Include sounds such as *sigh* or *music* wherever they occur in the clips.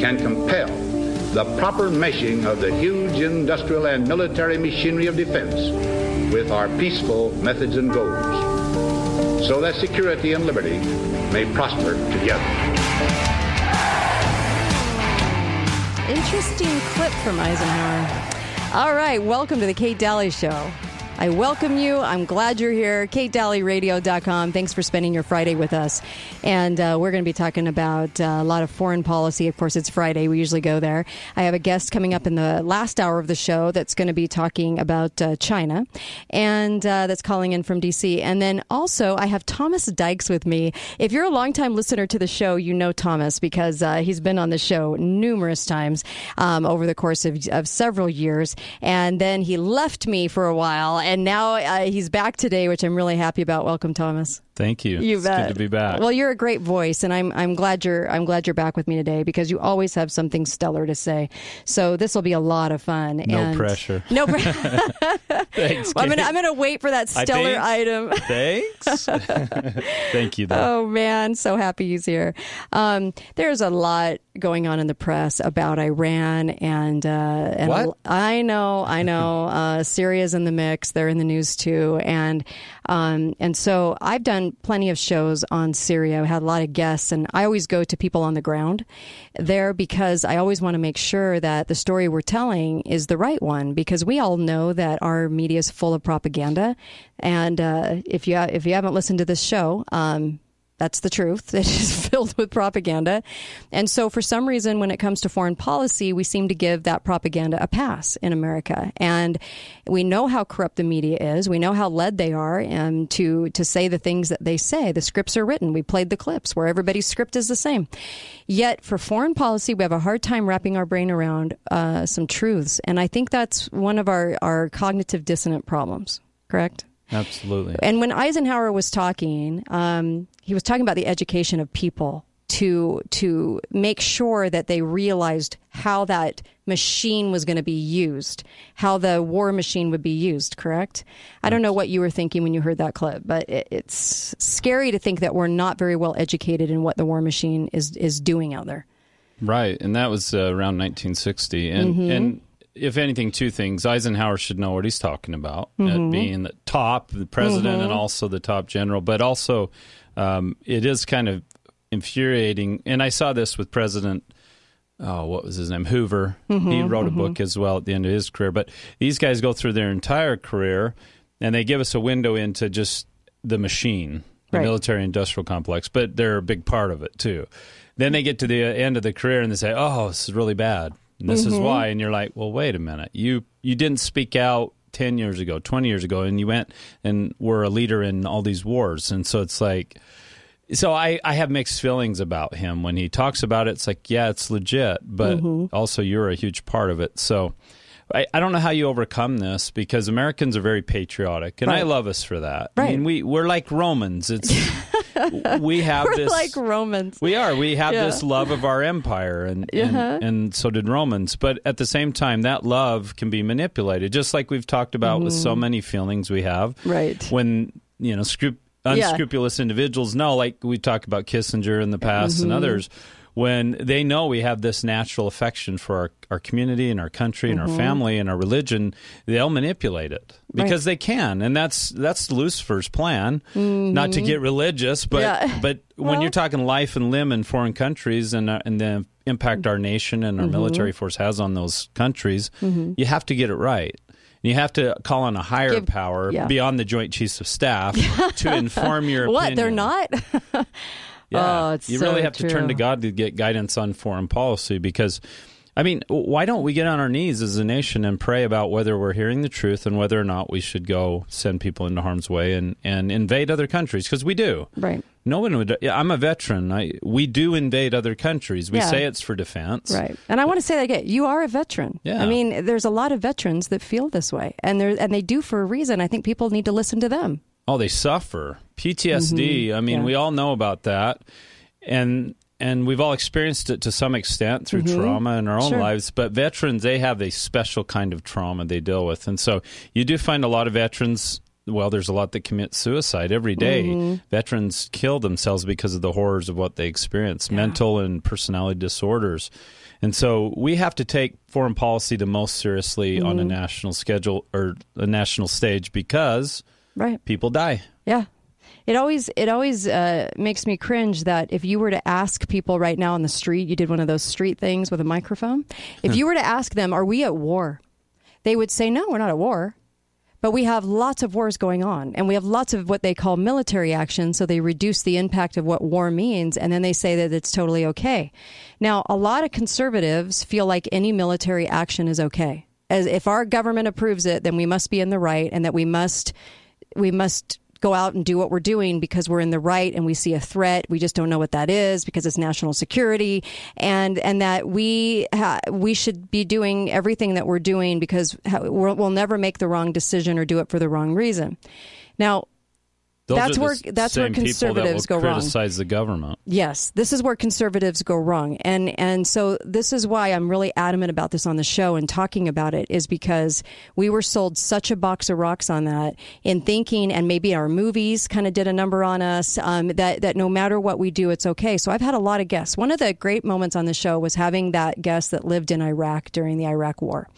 can compel the proper meshing of the huge industrial and military machinery of defense with our peaceful methods and goals, so that security and liberty may prosper together. Interesting clip from Eisenhower. All right, welcome to the Kate Daly Show. I welcome you. I'm glad you're here. KateDalyRadio.com. Thanks for spending your Friday with us. And uh, we're going to be talking about uh, a lot of foreign policy. Of course, it's Friday. We usually go there. I have a guest coming up in the last hour of the show that's going to be talking about uh, China and uh, that's calling in from D.C. And then also, I have Thomas Dykes with me. If you're a longtime listener to the show, you know Thomas because uh, he's been on the show numerous times um, over the course of, of several years. And then he left me for a while and now uh, he's back today, which I'm really happy about. Welcome, Thomas. Thank you. You it's bet. good to be back. Well, you're a great voice, and I'm I'm glad you're I'm glad you're back with me today because you always have something stellar to say. So this will be a lot of fun. no and pressure. No pressure. *laughs* Thanks. *laughs* I'm gonna I'm gonna wait for that I stellar item. *laughs* Thanks. Thank you. Though. Oh man, so happy he's here. Um, there's a lot going on in the press about Iran and uh, and What? I know, I know. Uh, Syria's in the mix. They're in the news too, and um, and so I've done plenty of shows on Syria. I had a lot of guests, and I always go to people on the ground there because I always want to make sure that the story we're telling is the right one. Because we all know that our media is full of propaganda, and uh, if you if you haven't listened to this show. Um, that's the truth. *laughs* It is filled with propaganda. And so, for some reason, when it comes to foreign policy, we seem to give that propaganda a pass in America. And we know how corrupt the media is. We know how led they are um, to, to say the things that they say. The scripts are written. We played the clips where everybody's script is the same. Yet, for foreign policy, we have a hard time wrapping our brain around uh, some truths. And I think that's one of our, our cognitive dissonant problems, correct? Absolutely. And when Eisenhower was talking, um, he was talking about the education of people to to make sure that they realized how that machine was going to be used, how the war machine would be used. Correct? I don't know what you were thinking when you heard that clip, but it, it's scary to think that we're not very well educated in what the war machine is is doing out there. Right, and that was uh, around 1960. And Mm-hmm. and if anything, two things: Eisenhower should know what he's talking about, uh, Mm-hmm. being the top, the president, and also the top general. But also, um, it is kind of infuriating. And I saw this with President. Oh, what was his name? Hoover. Mm-hmm, he wrote a book as well at the end of his career. But these guys go through their entire career, and they give us a window into just the machine, the Right. military industrial complex. But they're a big part of it too. Then they get to the end of the career and they say, "Oh, this is really bad. And this is why." And you're like, "Well, wait a minute. You you didn't speak out 10 years ago, 20 years ago and you went and were a leader in all these wars." And so it's like so I, I have mixed feelings about him when he talks about it. It's like, yeah, it's legit, but mm-hmm. also you're a huge part of it. So I, I don't know how you overcome this because Americans are very patriotic, and I love us for that. Right. I mean, we we're like Romans. It's *laughs* *laughs* we have We're this like Romans. we are. We have Yeah. this love of our empire, and, Uh-huh. and and so did Romans. But at the same time, that love can be manipulated, just like we've talked about with so many feelings we have. Mm-hmm. Right. When you know, Yeah. unscrupulous individuals know, like we talked about Kissinger in the past Mm-hmm. and others. When they know we have this natural affection for our, our community and our country and Mm-hmm. our family and our religion, they'll manipulate it because they can, and that's that's Lucifer's plan. Not to get religious, but Mm-hmm. Yeah. *laughs* but when Well- you're talking life and limb in foreign countries and uh, and the impact our nation and our Mm-hmm. military force has on those countries, you have to get it right. You have to call on a higher Give- power yeah. beyond the Joint Chiefs of Staff *laughs* to inform your What? opinion. They're not? *laughs* Yeah. Oh, it's you so really have to turn to God to get guidance on foreign policy because, I mean, why don't we get on our knees as a nation and pray about whether we're hearing the truth and whether or not we should go send people into harm's way and, and invade other countries? Because we do. right. No one would. Yeah, I'm a veteran. I, we do invade other countries. We Yeah. say it's for defense. Right. And I want to say that again. You are a veteran. Yeah. I mean, there's a lot of veterans that feel this way, and they and they do for a reason. I think people need to listen to them. Oh, they suffer PTSD. I mean, Mm-hmm. Yeah. we all know about that, and and we've all experienced it to some extent through trauma in our own Mm-hmm. Sure. lives. But veterans, they have a special kind of trauma they deal with, and so you do find a lot of veterans. Well, there's a lot that commit suicide every day. Mm-hmm. Veterans kill themselves because of the horrors of what they experience, mental and personality disorders. And so we have to take foreign policy the most seriously on Mm-hmm. a national schedule or a national stage because Right. people die. Yeah. It always it always uh, makes me cringe that if you were to ask people right now on the street, you did one of those street things with a microphone. If you were to ask them, "Are we at war?" They would say, "No, we're not at war." But we have lots of wars going on, and we have lots of what they call military action. So they reduce the impact of what war means, and then they say that it's totally okay. Now, a lot of conservatives feel like any military action is okay. As if our government approves it, then we must be in the right, and that we must we must go out and do what we're doing because we're in the right and we see a threat. We just don't know what that is because it's national security, and and that we ha- we should be doing everything that we're doing because we'll never make the wrong decision or do it for the wrong reason. Now, Those That's where- that's where conservatives go wrong. Criticize the government. Yes, this is where conservatives go wrong. And and so this is why I'm really adamant about this on the show and talking about it is because we were sold such a box of rocks on that in thinking and maybe our movies kind of did a number on us um, that that no matter what we do it's okay. So I've had a lot of guests. One of the great moments on the show was having that guest that lived in Iraq during the Iraq war.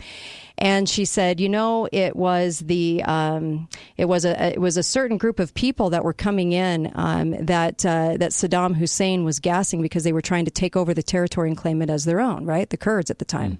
And she said, you know, it was the um, it was a it was a certain group of people that were coming in um, that uh, that Saddam Hussein was gassing because they were trying to take over the territory and claim it as their own, right? The Kurds at the time.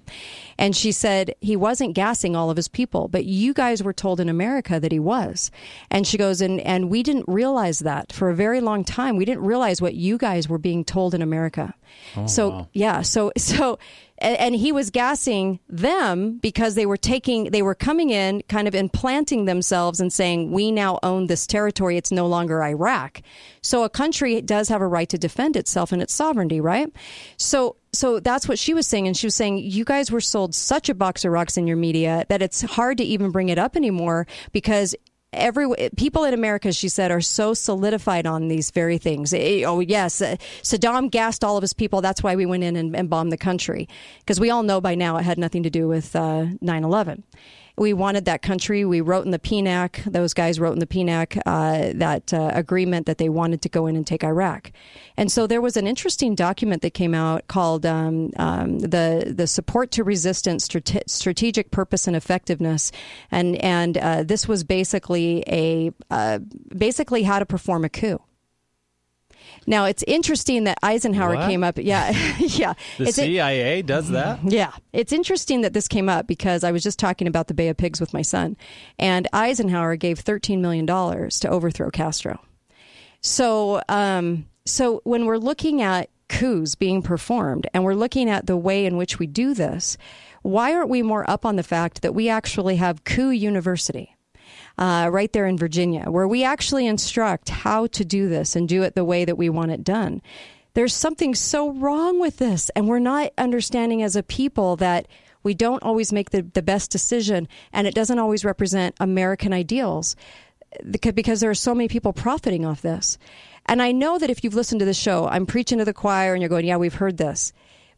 And she said he wasn't gassing all of his people, but you guys were told in America that he was. And she goes, and and we didn't realize that for a very long time. We didn't realize what you guys were being told in America. Oh, so yeah, so *laughs* so and, and he was gassing them because they were taking they were coming in kind of implanting themselves and saying we now own this territory it's no longer iraq so a country does have a right to defend itself and its sovereignty right so so that's what she was saying and she was saying you guys were sold such a box of rocks in your media that it's hard to even bring it up anymore because every people in America, she said, are so solidified on these very things. Eh, Oh yes, uh, Saddam gassed all of his people. That's why we went in and, and bombed the country because we all know by now it had nothing to do with uh, 9/11. We wanted that country. We wrote in the PNAC. Those guys wrote in the PNAC uh, that uh, agreement that they wanted to go in and take Iraq. And so there was an interesting document that came out called um, um, the the Support to Resistance Strate- Strategic Purpose and Effectiveness, and and uh, this was basically a uh, basically how to perform a coup. Now it's interesting that Eisenhower What? came up. Yeah, *laughs* *laughs* yeah. The It's- CIA does that. yeah, it's interesting that this came up because I was just talking about the Bay of Pigs with my son, and Eisenhower gave thirteen million dollars to overthrow Castro. So, um, so when we're looking at coups being performed, and we're looking at the way in which we do this, why aren't we more up on the fact that we actually have coup university? Uh, right there in Virginia, where we actually instruct how to do this and do it the way that we want it done. There's something so wrong with this, and we're not understanding as a people that we don't always make the, the best decision, and it doesn't always represent American ideals because there are so many people profiting off this. And I know that if you've listened to the show, I'm preaching to the choir and you're going, yeah, we've heard this.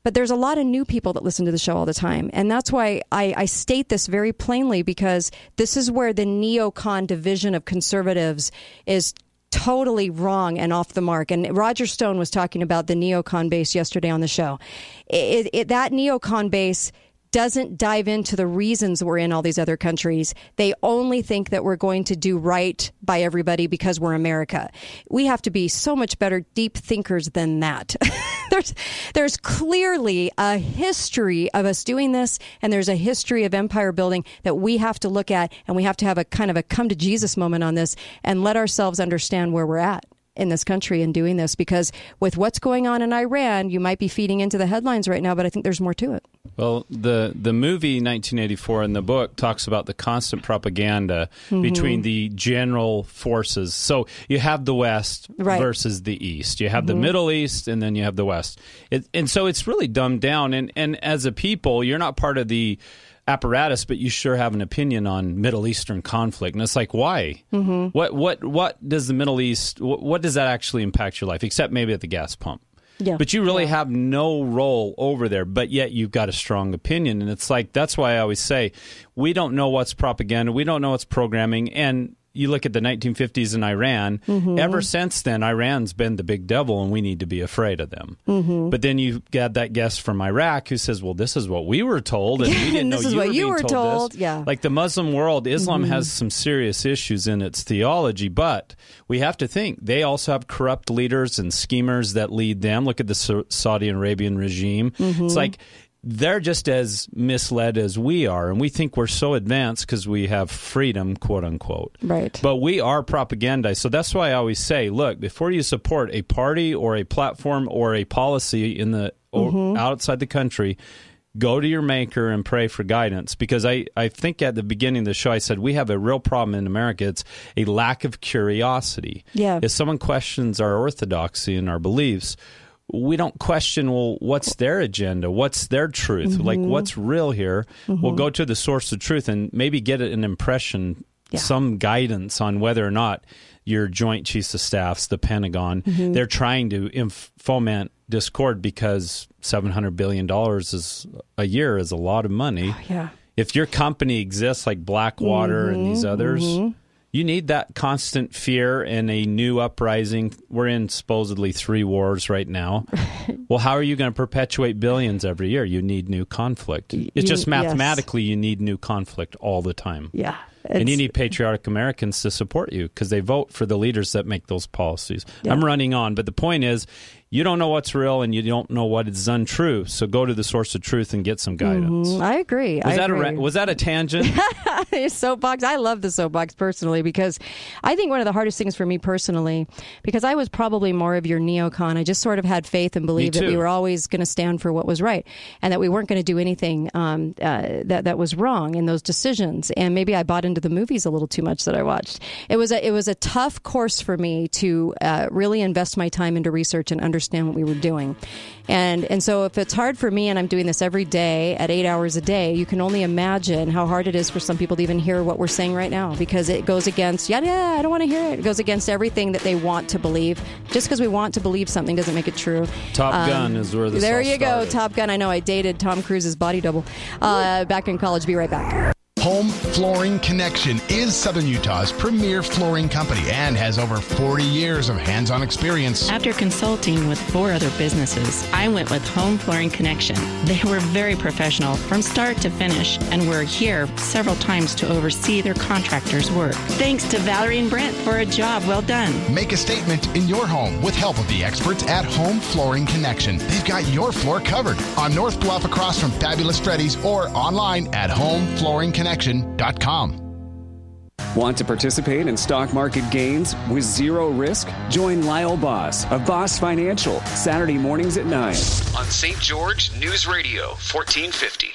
But there's a lot of new people that listen to the show all the time. And that's why I, I state this very plainly because this is where the neocon division of conservatives is totally wrong and off the mark. And Roger Stone was talking about the neocon base yesterday on the show. It, it, that neocon base doesn't dive into the reasons we're in all these other countries. They only think that we're going to do right by everybody because we're America. We have to be so much better deep thinkers than that. *laughs* there's there's clearly a history of us doing this and there's a history of empire building that we have to look at and we have to have a kind of a come to Jesus moment on this and let ourselves understand where we're at in this country and doing this because with what's going on in Iran, you might be feeding into the headlines right now, but I think there's more to it. Well, the the movie 1984 and the book talks about the constant propaganda Mm-hmm. between the general forces. So you have the West Right. Mm-hmm. versus the East. You have the Middle East, and then you have the West. It, and so it's really dumbed down. And and as a people, you're not part of the apparatus, but you sure have an opinion on Middle Eastern conflict. And it's like, why? Mm-hmm. What what what does the Middle East? What, what does that actually impact your life? Except maybe at the gas pump. Yeah. But you really have no role over there, but yet you've got a strong opinion. And it's like, that's why I always say, we don't know what's propaganda, we don't know what's programming. And you look at the 1950s in Iran, mm-hmm. ever since then, Iran's been the big devil and we need to be afraid of them. Mm-hmm. But then you got that guest from Iraq who says, well, this is what we were told, and we *laughs* didn't know this is you what were you were told. told. this." Yeah. Like the Muslim world, Islam mm-hmm. has some serious issues in its theology, but we have to think they also have corrupt leaders and schemers that lead them. Look at the Sa- Saudi Arabian regime. It's like they're just as misled as we are, and we think we're so advanced because we have freedom, quote unquote. Right. But we are propagandized. So that's why I always say, look, before you support a party or a platform or a policy in the or mm-hmm. outside the country, go to your maker and pray for guidance. Because I, I think at the beginning of the show I said we have a real problem in America. It's a lack of curiosity. Yeah. If someone questions our orthodoxy and our beliefs, we don't question well what's their agenda? What's their truth? Like mm-hmm. what's real here? We'll mm-hmm. go to the source of truth and maybe get an impression Yeah. some guidance on whether or not your joint chiefs of staffs the pentagon mm-hmm. they're trying to inf- foment discord because 700 billion dollars is a year is a lot of money. Oh, yeah. if your company exists like Blackwater and these others, you need that constant fear and a new uprising. We're in supposedly three wars right now. *laughs* well, how are you going to perpetuate billions every year? You need new conflict. It's you- just yes. mathematically, you need new conflict all the time. Yeah. And you need patriotic Americans to support you because they vote for the leaders that make those policies. I'm running on, but the point is, you don't know what's real and you don't know what is untrue. So go to the source of truth and get some guidance. I agree. Was I that a agree. ra- was that a tangent? *laughs* soapbox. I love the soapbox personally because I think one of the hardest things for me personally, because I was probably more of your neocon. I just sort of had faith and believed that we were always going to stand for what was right and that we weren't going to do anything um, uh, that that was wrong in those decisions. And maybe I bought into the movies a little too much that I watched. It was a it was a tough course for me to uh, really invest my time into research and understand what we were doing. And and so if it's hard for me and I'm doing this every day at eight hours a day, you can only imagine how hard it is for some people to even hear what we're saying right now because it goes against yeah yeah I don't want to hear it. It goes against everything that they want to believe. Just because we want to believe something doesn't make it true. Top Gun is where this There you go. Top Gun. I know I dated Tom Cruise's body double uh, back in college. Be right back. Home Flooring Connection is Southern Utah's premier flooring company and has over 40 years of hands on experience. After consulting with four other businesses, I went with Home Flooring Connection. They were very professional from start to finish and were here several times to oversee their contractors' work. Thanks to Valerie and Brent for a job well done. Make a statement in your home with help of the experts at Home Flooring Connection. They've got your floor covered on North Bluff across from Fabulous Freddy's or online at homeflooringconnection.com. Want to participate in stock market gains with zero risk? Join Lyle Boss of Boss Financial Saturday mornings at 9. on St. George News Radio 1450.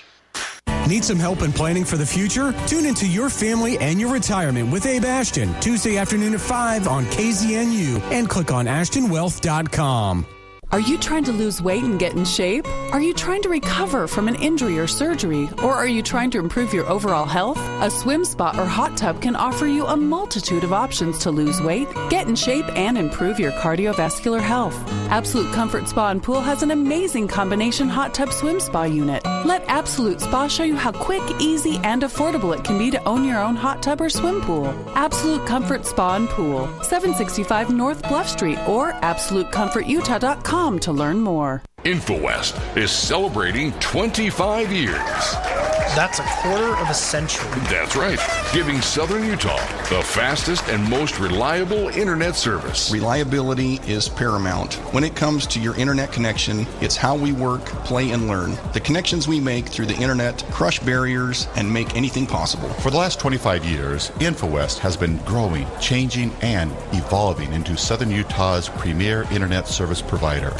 Need some help in planning for the future? Tune into your family and your retirement with Abe Ashton, Tuesday afternoon at 5 on KZNU and click on AshtonWealth.com. Are you trying to lose weight and get in shape? Are you trying to recover from an injury or surgery? Or are you trying to improve your overall health? A swim spa or hot tub can offer you a multitude of options to lose weight, get in shape, and improve your cardiovascular health. Absolute Comfort Spa and Pool has an amazing combination hot tub swim spa unit. Let Absolute Spa show you how quick, easy, and affordable it can be to own your own hot tub or swim pool. Absolute Comfort Spa and Pool, 765 North Bluff Street or AbsoluteComfortUtah.com to learn more. InfoWest is celebrating 25 years. That's a quarter of a century. That's right, giving Southern Utah the fastest and most reliable internet service. Reliability is paramount. When it comes to your internet connection, it's how we work, play, and learn. The connections we make through the internet crush barriers and make anything possible. For the last 25 years, InfoWest has been growing, changing, and evolving into Southern Utah's premier internet service provider.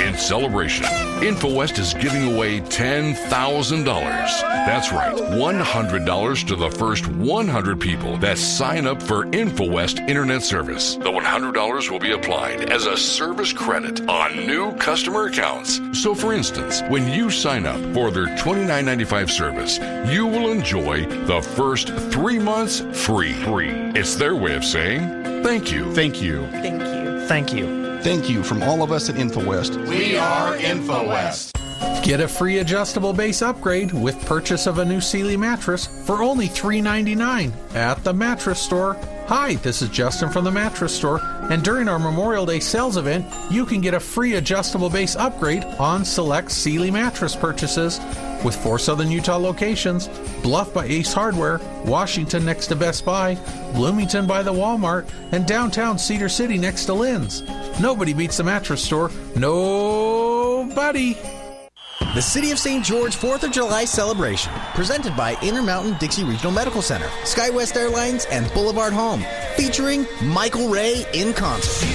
In celebration, InfoWest is giving away $10,000. That's right, $100 to the first 100 people that sign up for InfoWest Internet Service. The $100 will be applied as a service credit on new customer accounts. So, for instance, when you sign up for their $29.95 service, you will enjoy the first three months free. Free. It's their way of saying thank you. Thank you. Thank you. Thank you. Thank you from all of us at InfoWest. We are InfoWest. Get a free adjustable base upgrade with purchase of a new Sealy mattress for only $3.99 at the mattress store. Hi, this is Justin from the mattress store, and during our Memorial Day sales event, you can get a free adjustable base upgrade on select Sealy mattress purchases with four Southern Utah locations Bluff by Ace Hardware, Washington next to Best Buy, Bloomington by the Walmart, and downtown Cedar City next to Lin's. Nobody beats the mattress store. Nobody. The City of St. George 4th of July celebration, presented by Intermountain Dixie Regional Medical Center, SkyWest Airlines, and Boulevard Home, featuring Michael Ray in concert.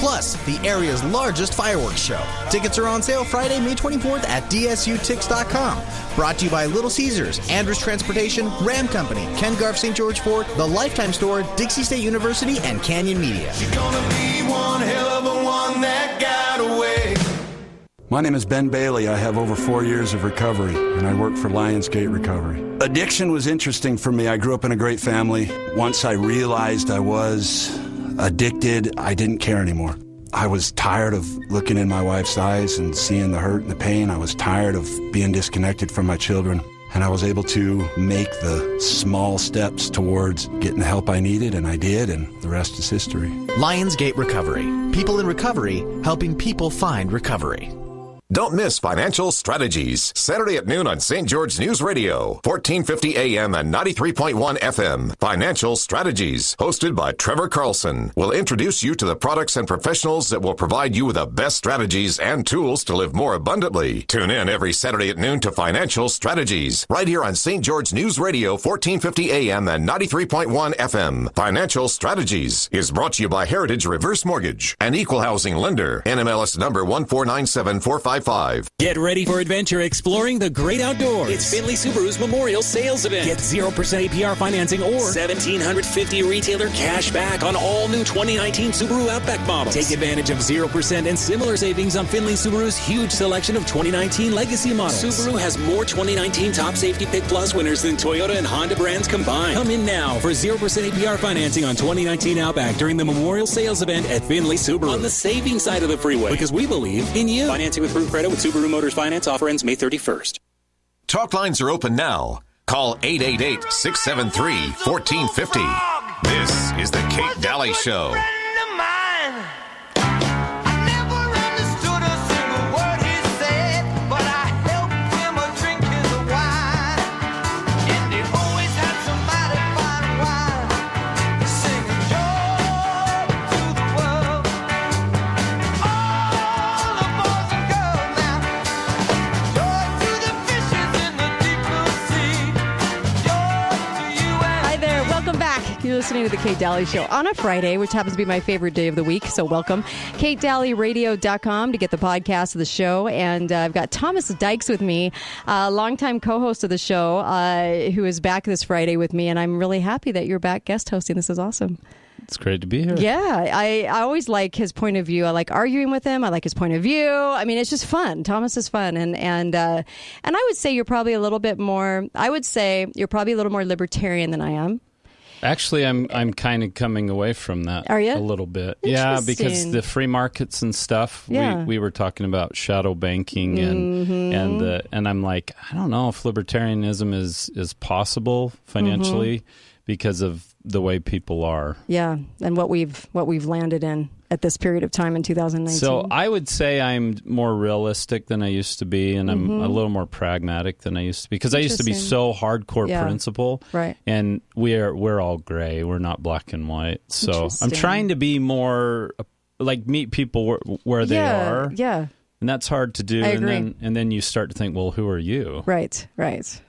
Plus, the area's largest fireworks show. Tickets are on sale Friday, May 24th at dsutix.com. Brought to you by Little Caesars, Andrews Transportation, Ram Company, Ken Garff St. George Ford, The Lifetime Store, Dixie State University, and Canyon Media. My name is Ben Bailey. I have over four years of recovery, and I work for Lionsgate Recovery. Addiction was interesting for me. I grew up in a great family. Once I realized I was addicted, I didn't care anymore. I was tired of looking in my wife's eyes and seeing the hurt and the pain. I was tired of being disconnected from my children. And I was able to make the small steps towards getting the help I needed, and I did, and the rest is history. Lionsgate Recovery. People in recovery helping people find recovery. Don't miss Financial Strategies, Saturday at noon on St. George News Radio, 1450 AM and 93.1 FM. Financial Strategies, hosted by Trevor Carlson, will introduce you to the products and professionals that will provide you with the best strategies and tools to live more abundantly. Tune in every Saturday at noon to Financial Strategies, right here on St. George News Radio, 1450 AM and 93.1 FM. Financial Strategies is brought to you by Heritage Reverse Mortgage, an equal housing lender. NMLS number 1497455. Get ready for adventure exploring the great outdoors. It's Finley Subaru's Memorial Sales Event. Get 0% APR financing or 1750 retailer cash back on all new 2019 Subaru Outback models. Take advantage of 0% and similar savings on Finley Subaru's huge selection of 2019 legacy models. Subaru has more 2019 Top Safety Pick Plus winners than Toyota and Honda brands combined. Come in now for 0% APR financing on 2019 Outback during the Memorial Sales Event at Finley Subaru. On the saving side of the freeway because we believe in you. Financing with Proof Credit with Subaru Motors Finance offer ends May 31st. Talk lines are open now. Call 888 673 1450. This is the Kate Daly Show. You're listening to the Kate Daly Show on a Friday, which happens to be my favorite day of the week. So welcome. KateDalyRadio.com to get the podcast of the show. And uh, I've got Thomas Dykes with me, uh, longtime co-host of the show, uh, who is back this Friday with me. And I'm really happy that you're back guest hosting. This is awesome. It's great to be here. Yeah, I, I always like his point of view. I like arguing with him. I like his point of view. I mean, it's just fun. Thomas is fun, and and uh, and I would say you're probably a little bit more. I would say you're probably a little more libertarian than I am. Actually, I'm I'm kind of coming away from that. Are you? a little bit? Yeah, because the free markets and stuff. Yeah. We, we were talking about shadow banking and Mhm. and the and I'm like, I don't know if libertarianism is is possible financially Mm-hmm. because of the way people are. Yeah, and what we've what we've landed in at this period of time in 2019. So I would say I'm more realistic than I used to be, and I'm a mm-hmm. little more pragmatic than I used to be because I used to be so hardcore Yeah. principle, Right. And we're we're all gray. We're not black and white. So I'm trying to be more like meet people where, where they yeah, are, Yeah, and that's hard to do. I and then and then you start to think, well, who are you? right, right.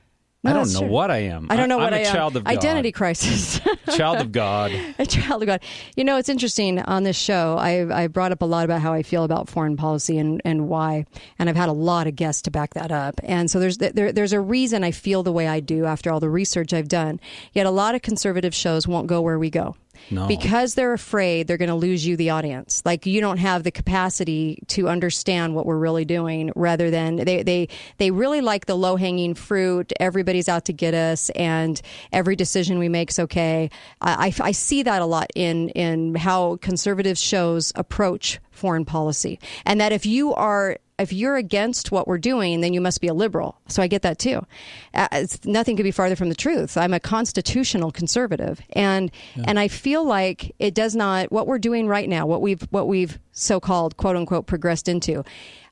I don't know what I am. I don't know what I'm I a am. child of God. Identity crisis. *laughs* child of God. a child of God. You know, it's interesting on this show. I I brought up a lot about how I feel about foreign policy and, and why, and I've had a lot of guests to back that up. And so there's there, there's a reason I feel the way I do after all the research I've done. Yet a lot of conservative shows won't go where we go. No. Because they're afraid they're going to lose you, the audience. Like you don't have the capacity to understand what we're really doing. Rather than they they they really like the low hanging fruit. Everybody's out to get us, and every decision we make is okay. I, I, I see that a lot in in how conservative shows approach foreign policy, and that if you are if you're against what we're doing, then you must be a liberal. So I get that too. Uh, nothing could be farther from the truth. I'm a constitutional conservative, and yeah. and I feel like it does not what we're doing right now, what we've what we've so called quote unquote progressed into.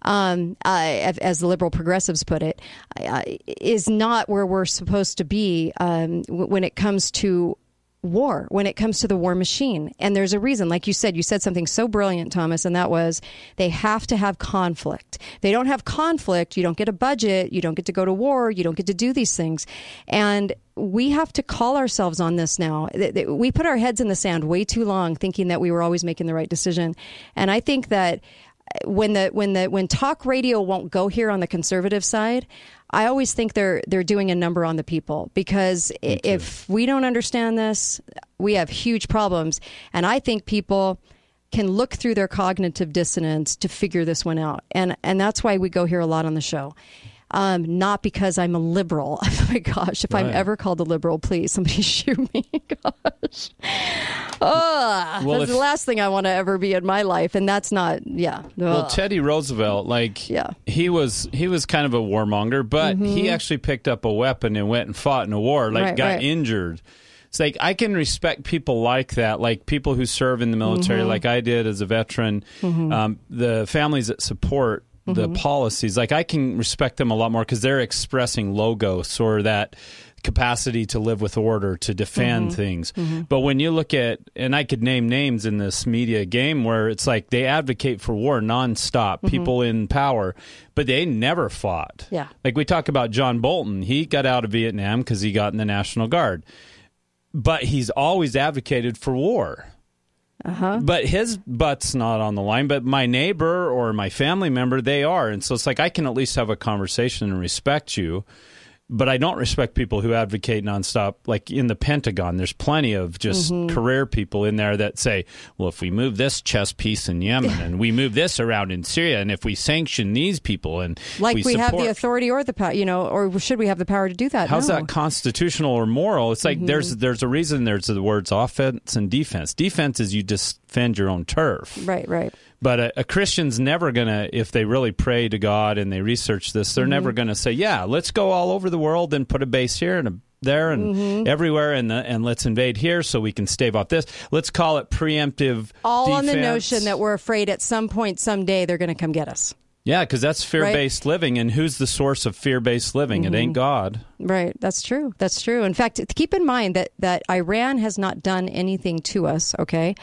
Um, uh, as the liberal progressives put it, uh, is not where we're supposed to be um, when it comes to war when it comes to the war machine. And there's a reason, like you said, you said something so brilliant, Thomas, and that was they have to have conflict. They don't have conflict, you don't get a budget, you don't get to go to war, you don't get to do these things. And we have to call ourselves on this now. We put our heads in the sand way too long thinking that we were always making the right decision. And I think that uh, when the when the when talk radio won't go here on the conservative side, I always think they're they're doing a number on the people because if we don't understand this, we have huge problems. And I think people can look through their cognitive dissonance to figure this one out. And and that's why we go here a lot on the show um, not because I'm a liberal. *laughs* oh my gosh, if right. I'm ever called a liberal, please somebody *laughs* shoot me. *laughs* gosh. Oh, well, that's if, the last thing I want to ever be in my life, and that's not. Yeah. Well, Teddy Roosevelt, like, yeah. he was he was kind of a warmonger, but mm-hmm. he actually picked up a weapon and went and fought in a war, like, right, got right. injured. It's like I can respect people like that, like people who serve in the military, mm-hmm. like I did as a veteran. Mm-hmm. Um, the families that support the Mm-hmm. policies. Like I can respect them a lot more because they're expressing logos or that capacity to live with order to defend Mhm. things. Mhm. But when you look at, and I could name names in this media game where it's like they advocate for war nonstop, Mhm. people in power, but they never fought. Yeah. Like we talk about John Bolton, he got out of Vietnam because he got in the National Guard, but he's always advocated for war. Uh-huh. But his butt's not on the line. But my neighbor or my family member, they are. And so it's like I can at least have a conversation and respect you. But I don't respect people who advocate nonstop. Like in the Pentagon, there's plenty of just Mhm. career people in there that say, well, if we move this chess piece in Yemen *laughs* and we move this around in Syria and if we sanction these people and Like we, have support- the authority or the power, you know, or should we have the power to do that? How's No. that constitutional or moral? It's like Mhm. there's there's a reason there's the words offense and defense. Defense is you defend your own turf. Right, right. But a, a Christian's never going to, if they really pray to God and they research this, they're Mhm. never going to say, yeah, let's go all over the world and put a base here and a there and Mhm. everywhere and the, and let's invade here so we can stave off this. Let's call it preemptive All on the notion that we're afraid at some point, someday, they're going to come get us. Yeah, because that's fear based living. And who's the source of fear based living? It ain't Mhm. God. Right, that's true. That's true. In fact, keep in mind that that Iran has not done anything to us. Okay,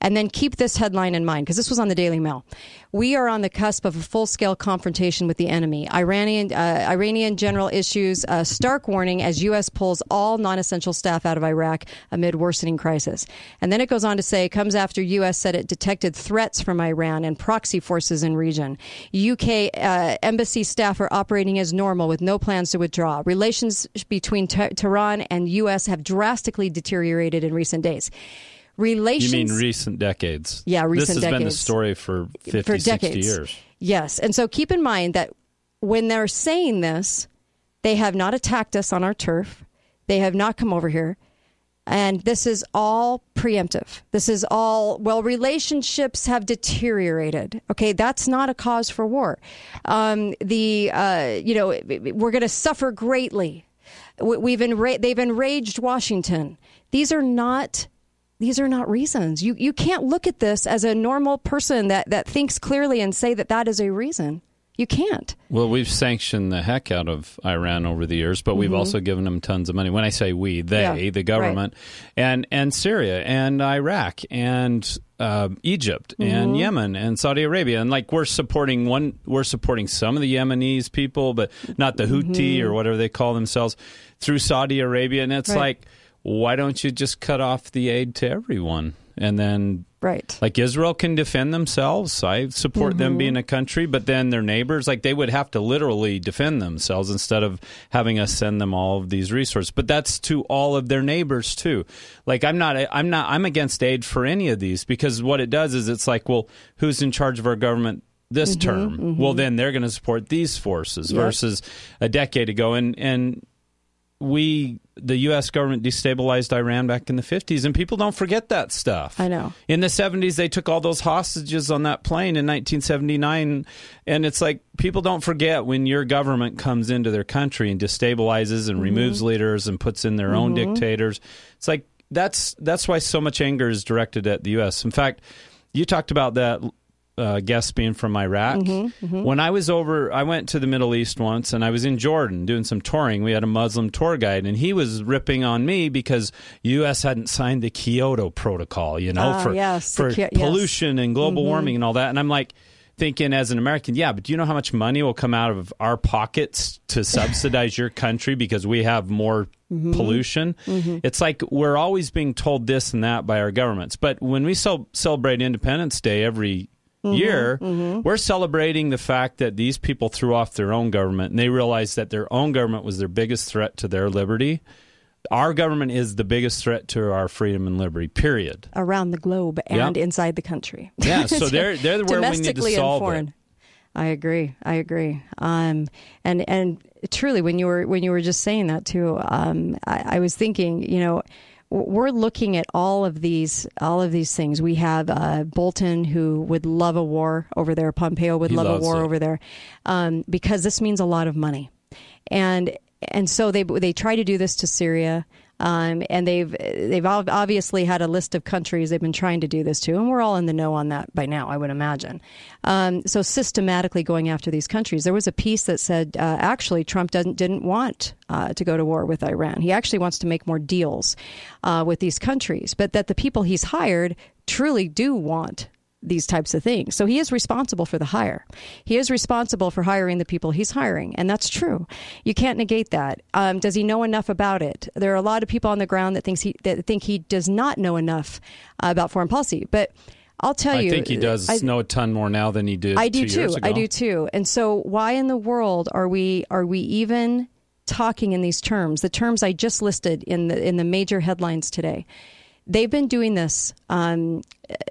and then keep this headline in mind because this was on the Daily Mail. We are on the cusp of a full scale confrontation with the enemy. Iranian uh, Iranian general issues a stark warning as U.S. pulls all non essential staff out of Iraq amid worsening crisis. And then it goes on to say comes after U.S. said it detected threats from Iran and proxy forces in region. UK uh, embassy staff are operating as normal with no plans to withdraw. Relations between Te- Tehran and U.S. have drastically deteriorated in recent days. Relations. You mean recent decades? Yeah, recent decades. This has been the decades. story for 50, for 60 decades. years. Yes. And so keep in mind that when they're saying this, they have not attacked us on our turf. They have not come over here. And this is all preemptive. This is all, well, relationships have deteriorated. Okay, that's not a cause for war. Um, the, uh, you know, we're going to suffer greatly. We- We've enra- they've enraged Washington. These are not these are not reasons. You you can't look at this as a normal person that that thinks clearly and say that that is a reason. You can't. Well, we've sanctioned the heck out of Iran over the years, but we've Mhm. also given them tons of money. When I say we, they, Yeah, the government, and and Syria and Iraq and uh, Egypt and Mhm. Yemen and Saudi Arabia, and like we're supporting one, we're supporting some of the Yemenis people, but not the Houthi Mhm. or whatever they call themselves through Saudi Arabia, and it's Right. like, why don't you just cut off the aid to everyone and then Right. like Israel can defend themselves. I support them Mhm. being a country, but then their neighbors, like they would have to literally defend themselves instead of having us send them all of these resources. But that's to all of their neighbors too. Like I'm not, I'm not, I'm against aid for any of these because what it does is it's like, well, who's in charge of our government? This Mhm, term, mhm. well, then they're going to support these forces Yep. versus a decade ago, and and we the U.S. government destabilized Iran back in the 50s, and people don't forget that stuff. I know. In the 70s, they took all those hostages on that plane in 1979, and it's like people don't forget when your government comes into their country and destabilizes and Mhm. removes leaders and puts in their own Mhm. dictators. It's like that's that's why so much anger is directed at the U.S. In fact, you talked about that uh, guest being from Iraq. Mhm, mhm. When I was over, I went to the Middle East once, and I was in Jordan doing some touring. We had a Muslim tour guide, and he was ripping on me because U.S. hadn't signed the Kyoto Protocol, you know, Ah, for yes, for Ki- yes. pollution and global Mhm. warming and all that. And I'm like. Thinking as an American, yeah, but do you know how much money will come out of our pockets to *laughs* subsidize your country because we have more Mhm. pollution? Mhm. It's like we're always being told this and that by our governments. But when we cel- celebrate Independence Day every Mhm, year, mhm. we're celebrating the fact that these people threw off their own government and they realized that their own government was their biggest threat to their liberty. Our government is the biggest threat to our freedom and liberty, period. Around the globe and inside the country. Yeah, so *laughs* they're- they're where we need to Domestically solve and it. foreign. I agree. I agree. Um, and and truly, when you were when you were just saying that too, um, I, I was thinking, you know, we're looking at all of these all of these things. We have uh, Bolton who would love a war over there. Pompeo would He love a war it. over there um, because this means a lot of money, and and so they they try to do this to Syria. Um, and they've they've obviously had a list of countries they've been trying to do this to, and we're all in the know on that by now, I would imagine. Um, so systematically going after these countries. There was a piece that said uh, actually Trump doesn't didn't want uh, to go to war with Iran. He actually wants to make more deals uh, with these countries, but that the people he's hired truly do want these types of things. So he is responsible for the hire. He is responsible for hiring the people he's hiring, and that's true. You can't negate that. Um, does he know enough about it? There are a lot of people on the ground that thinks he that think he does not know enough uh, about foreign policy, but. I'll tell you. I think he does I- know a ton more now than he did. I do too. I do too. And so, why in the world are we are we even talking in these terms? The terms I just listed in the in the major headlines today. They've been doing this. Um,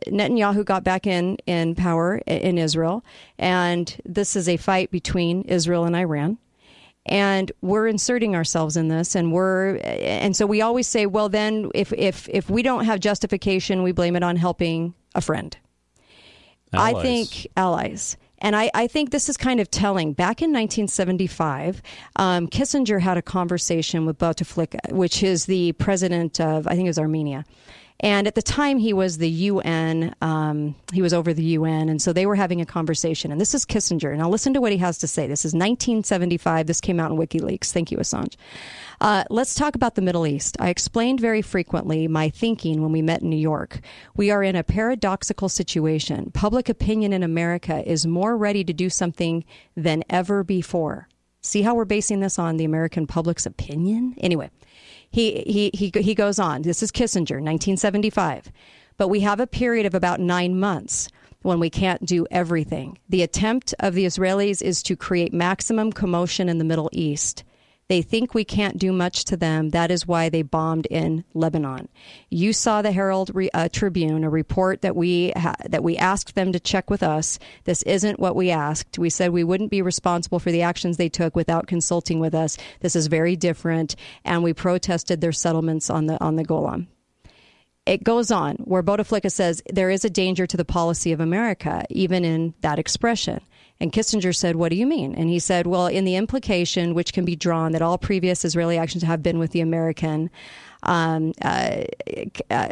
Netanyahu got back in in power in Israel, and this is a fight between Israel and Iran. And we're inserting ourselves in this, and we're and so we always say, well, then if if if we don't have justification, we blame it on helping a friend. I think allies. And I, I think this is kind of telling. Back in 1975, um, Kissinger had a conversation with Bouteflika, which is the president of, I think it was Armenia. And at the time, he was the UN, um, he was over the UN. And so they were having a conversation. And this is Kissinger. Now, listen to what he has to say. This is 1975. This came out in WikiLeaks. Thank you, Assange. Uh, let's talk about the Middle East. I explained very frequently my thinking when we met in New York. We are in a paradoxical situation. Public opinion in America is more ready to do something than ever before. See how we're basing this on the American public's opinion? Anyway, he, he, he, he goes on. This is Kissinger, 1975. But we have a period of about nine months when we can't do everything. The attempt of the Israelis is to create maximum commotion in the Middle East. They think we can't do much to them. That is why they bombed in Lebanon. You saw the Herald uh, Tribune, a report that we ha- that we asked them to check with us. This isn't what we asked. We said we wouldn't be responsible for the actions they took without consulting with us. This is very different, and we protested their settlements on the on the Golan it goes on where Bouteflika says there is a danger to the policy of America, even in that expression. And Kissinger said, What do you mean? And he said, Well, in the implication which can be drawn that all previous Israeli actions have been with the American, um, uh, uh,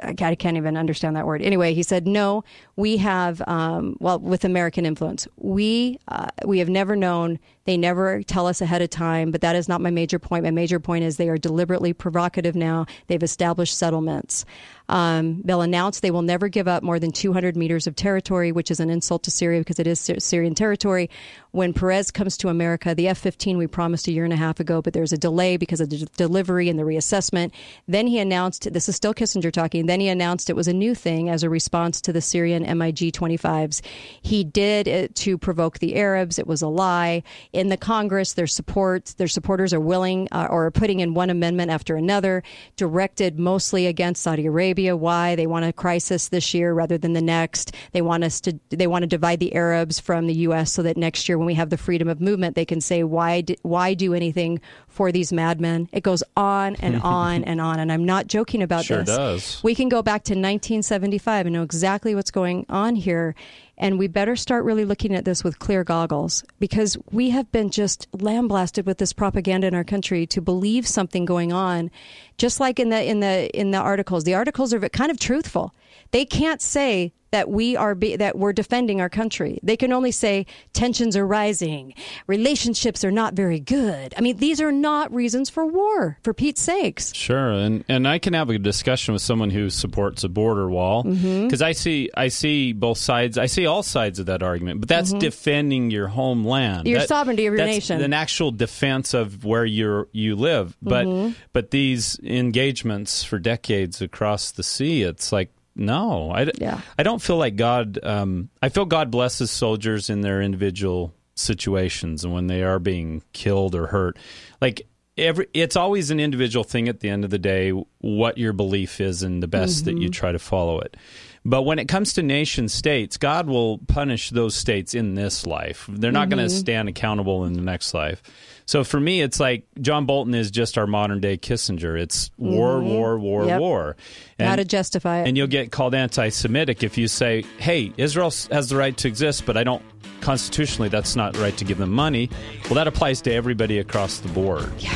I can't even understand that word. Anyway, he said, no, we have, um, well, with American influence, we, uh, we have never known, they never tell us ahead of time, but that is not my major point. My major point is they are deliberately provocative now. They've established settlements. Um, they'll announce they will never give up more than 200 meters of territory, which is an insult to Syria because it is Syrian territory. When Peres comes to America, the F 15 we promised a year and a half ago, but there's a delay because of the delivery and the reassessment. Then he announced this is still Kissinger talking. Then he announced it was a new thing as a response to the Syrian MiG 25s. He did it to provoke the Arabs. It was a lie. In the Congress, their support, their supporters are willing uh, or are putting in one amendment after another, directed mostly against Saudi Arabia Arabia why they want a crisis this year rather than the next. They want us to they want to divide the Arabs from the U.S. so that next year when we have the freedom of movement, they can say why why do anything for these madmen. It goes on and *laughs* on and on, and I'm not joking about sure this. Does. We can go back to 1975 and know exactly what's going on here. And we better start really looking at this with clear goggles because we have been just lambasted with this propaganda in our country to believe something going on. Just like in the in the in the articles, the articles are kind of truthful. They can't say that we are be, that we're defending our country. They can only say tensions are rising, relationships are not very good. I mean, these are not reasons for war, for Pete's sakes. Sure, and and I can have a discussion with someone who supports a border wall because mm-hmm. I see I see both sides. I see all sides of that argument, but that's Mhm. defending your homeland, Your That- sovereignty of your that's nation. an actual defense of where you you live. But Mhm. but these engagements for decades across the sea, it's like no, I, yeah. I don't feel like God. Um, I feel God blesses soldiers in their individual situations and when they are being killed or hurt. Like every, it's always an individual thing at the end of the day. What your belief is and the best that you Mhm. try to follow it. But when it comes to nation states, God will punish those states in this life. They're not going Mhm. to stand accountable in the next life. So for me, it's like John Bolton is just our modern day Kissinger. It's war, Mhm. war, war, Yep. war. How to justify it. And you'll get called anti Semitic if you say, hey, Israel has the right to exist, but I don't, constitutionally, that's not right to give them money. Well, that applies to everybody across the board. Yeah.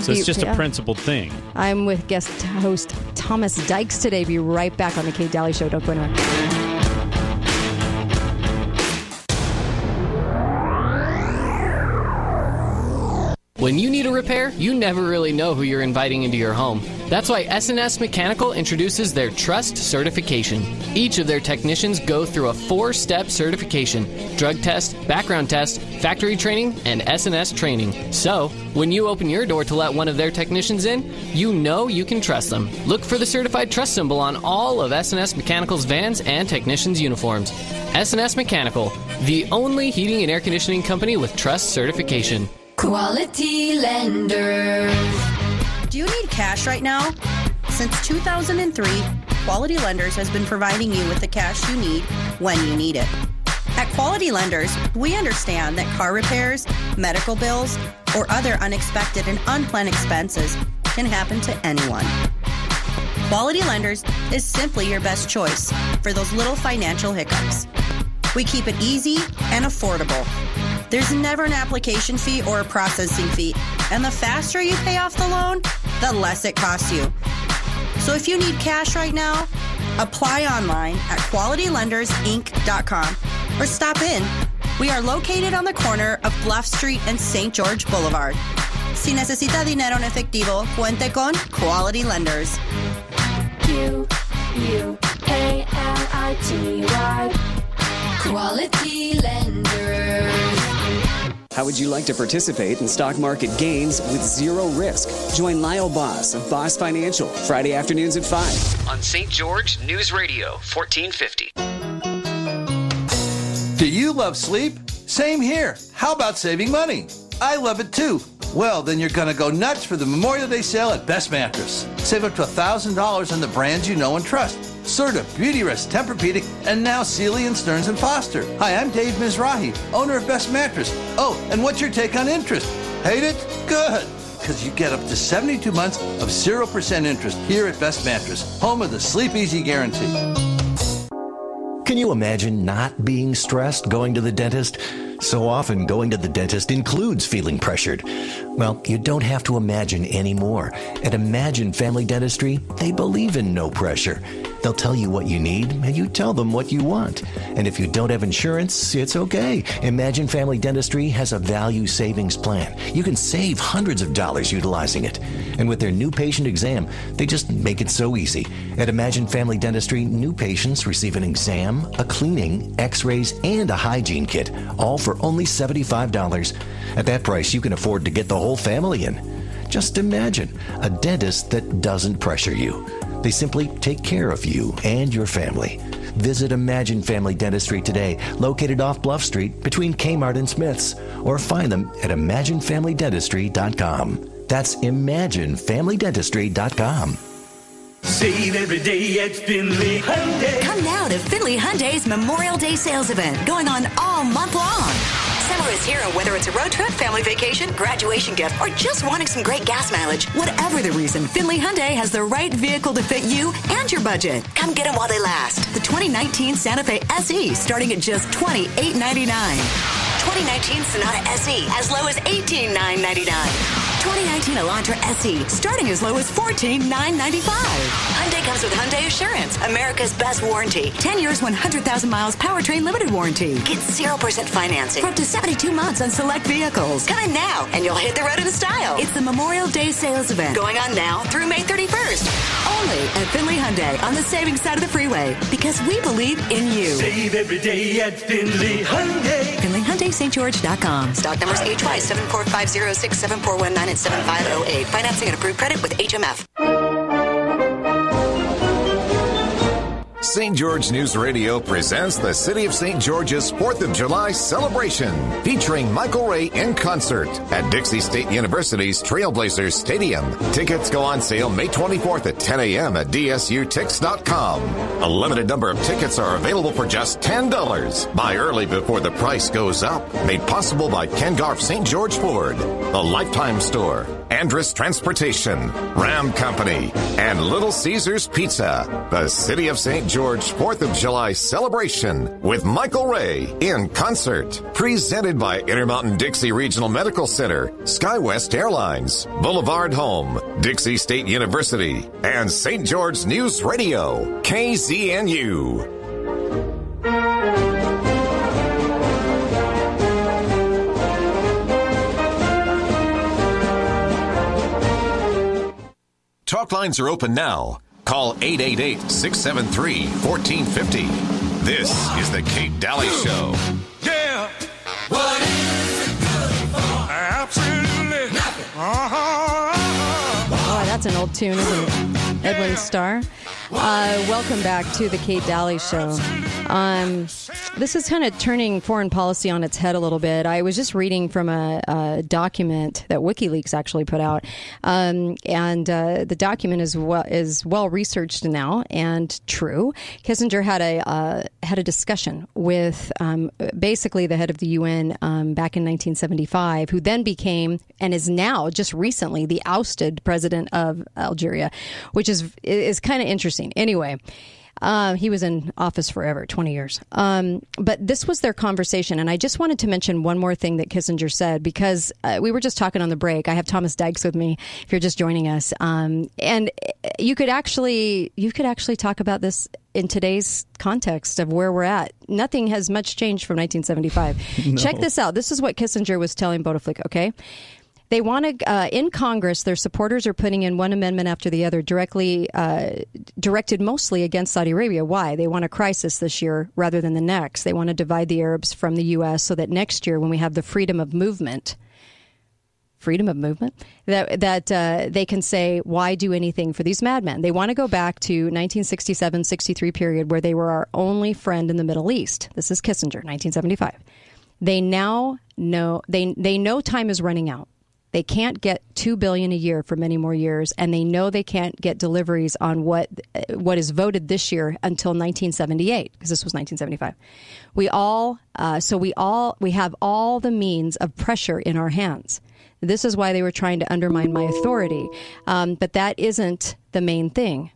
So it's just yeah. a principled thing. I'm with guest host Thomas Dykes today. Be right back on the Kate Daly Show. Don't go anywhere. When you need a repair, you never really know who you're inviting into your home. That's why S&S Mechanical introduces their Trust Certification. Each of their technicians go through a four-step certification: drug test, background test, factory training, and S&S training. So, when you open your door to let one of their technicians in, you know you can trust them. Look for the certified trust symbol on all of S&S Mechanical's vans and technicians' uniforms. S&S Mechanical, the only heating and air conditioning company with trust certification. Quality Lenders. Do you need cash right now? Since 2003, Quality Lenders has been providing you with the cash you need when you need it. At Quality Lenders, we understand that car repairs, medical bills, or other unexpected and unplanned expenses can happen to anyone. Quality Lenders is simply your best choice for those little financial hiccups. We keep it easy and affordable. There's never an application fee or a processing fee, and the faster you pay off the loan, the less it costs you. So if you need cash right now, apply online at qualitylendersinc.com or stop in. We are located on the corner of Bluff Street and St. George Boulevard. Si necesita dinero en efectivo, cuente con Quality Lenders. Q U A L I T Y. Quality Lender. How would you like to participate in stock market gains with zero risk? Join Lyle Boss of Boss Financial Friday afternoons at 5. On St. George News Radio, 1450. Do you love sleep? Same here. How about saving money? I love it too. Well, then you're going to go nuts for the Memorial Day sale at Best Mattress. Save up to $1,000 on the brands you know and trust. Serta, Beautyrest, Tempur-Pedic, and now Sealy and Stearns and Foster. Hi, I'm Dave Mizrahi, owner of Best Mattress. Oh, and what's your take on interest? Hate it? Good. Because you get up to 72 months of 0% interest here at Best Mattress, home of the Sleep Easy Guarantee. Can you imagine not being stressed going to the dentist? So often, going to the dentist includes feeling pressured. Well, you don't have to imagine anymore. At Imagine Family Dentistry, they believe in no pressure. They'll tell you what you need, and you tell them what you want. And if you don't have insurance, it's okay. Imagine Family Dentistry has a value savings plan. You can save hundreds of dollars utilizing it. And with their new patient exam, they just make it so easy. At Imagine Family Dentistry, new patients receive an exam, a cleaning, x rays, and a hygiene kit, all for only $75. At that price, you can afford to get the whole family in. Just imagine a dentist that doesn't pressure you. They simply take care of you and your family. Visit Imagine Family Dentistry today, located off Bluff Street between Kmart and Smith's, or find them at ImagineFamilyDentistry.com. That's ImagineFamilyDentistry.com. Save every day at Finley Hyundai. Come now to Finley Hyundai's Memorial Day sales event going on all month long. Summer is here, and whether it's a road trip, family vacation, graduation gift, or just wanting some great gas mileage, whatever the reason, Finley Hyundai has the right vehicle to fit you and your budget. Come get them while they last. The 2019 Santa Fe SE starting at just $28.99. 2019 Sonata SE as low as 18,999. 2019 Elantra SE starting as low as 14,995. Hyundai comes with Hyundai Assurance, America's best warranty. 10 years, 100,000 miles powertrain limited warranty. Get 0% financing for up to 72 months on select vehicles. Come in now and you'll hit the road in style. It's the Memorial Day sales event going on now through May 31st. Only at Finley Hyundai on the savings side of the freeway because we believe in you. Save every day at Finley Hyundai. Finley Hyundai St. George.com. Stock numbers HY 7450 7419 and 7508. Financing and approved credit with HMF. St. George News Radio presents the City of St. George's 4th of July celebration, featuring Michael Ray in concert at Dixie State University's Trailblazers Stadium. Tickets go on sale May 24th at 10 a.m. at dsutix.com. A limited number of tickets are available for just $10. Buy early before the price goes up. Made possible by Ken Garff St. George Ford, the Lifetime Store, Andrus Transportation, Ram Company, and Little Caesars Pizza. The City of St. George 4th of July celebration with Michael Ray in concert. Presented by Intermountain Dixie Regional Medical Center, SkyWest Airlines, Boulevard Home, Dixie State University, and St. George News Radio, KZNU. Talk lines are open now. Call 888 673 1450. This is The Kate Daly Show. Yeah. What is it good for? Absolutely nothing. Uh-huh. Oh, that's an old tune, isn't it? Edwin Starr. Uh, welcome back to the Kate Daly Show. Um, this is kind of turning foreign policy on its head a little bit. I was just reading from a, a document that WikiLeaks actually put out, um, and uh, the document is well is well researched now and true. Kissinger had a uh, had a discussion with um, basically the head of the UN um, back in 1975, who then became and is now just recently the ousted president of Algeria, which is is kind of interesting. Anyway. Uh, he was in office forever, 20 years. Um, but this was their conversation. And I just wanted to mention one more thing that Kissinger said because uh, we were just talking on the break. I have Thomas Dykes with me if you're just joining us. Um, and you could actually, you could actually talk about this in today's context of where we're at. Nothing has much changed from 1975. *laughs* No. Check this out. This is what Kissinger was telling Bouteflika, okay? They want to, uh, in Congress, their supporters are putting in one amendment after the other, directly uh, directed mostly against Saudi Arabia. Why? They want a crisis this year rather than the next. They want to divide the Arabs from the U.S. so that next year, when we have the freedom of movement, freedom of movement, that that uh, they can say, why do anything for these madmen? They want to go back to 1967-63 period where they were our only friend in the Middle East. This is Kissinger, 1975. They now know they they know time is running out. They can't get two billion a year for many more years, and they know they can't get deliveries on what what is voted this year until 1978 because this was 1975. We all uh, so we all we have all the means of pressure in our hands. This is why they were trying to undermine my authority, um, but that isn't the main thing.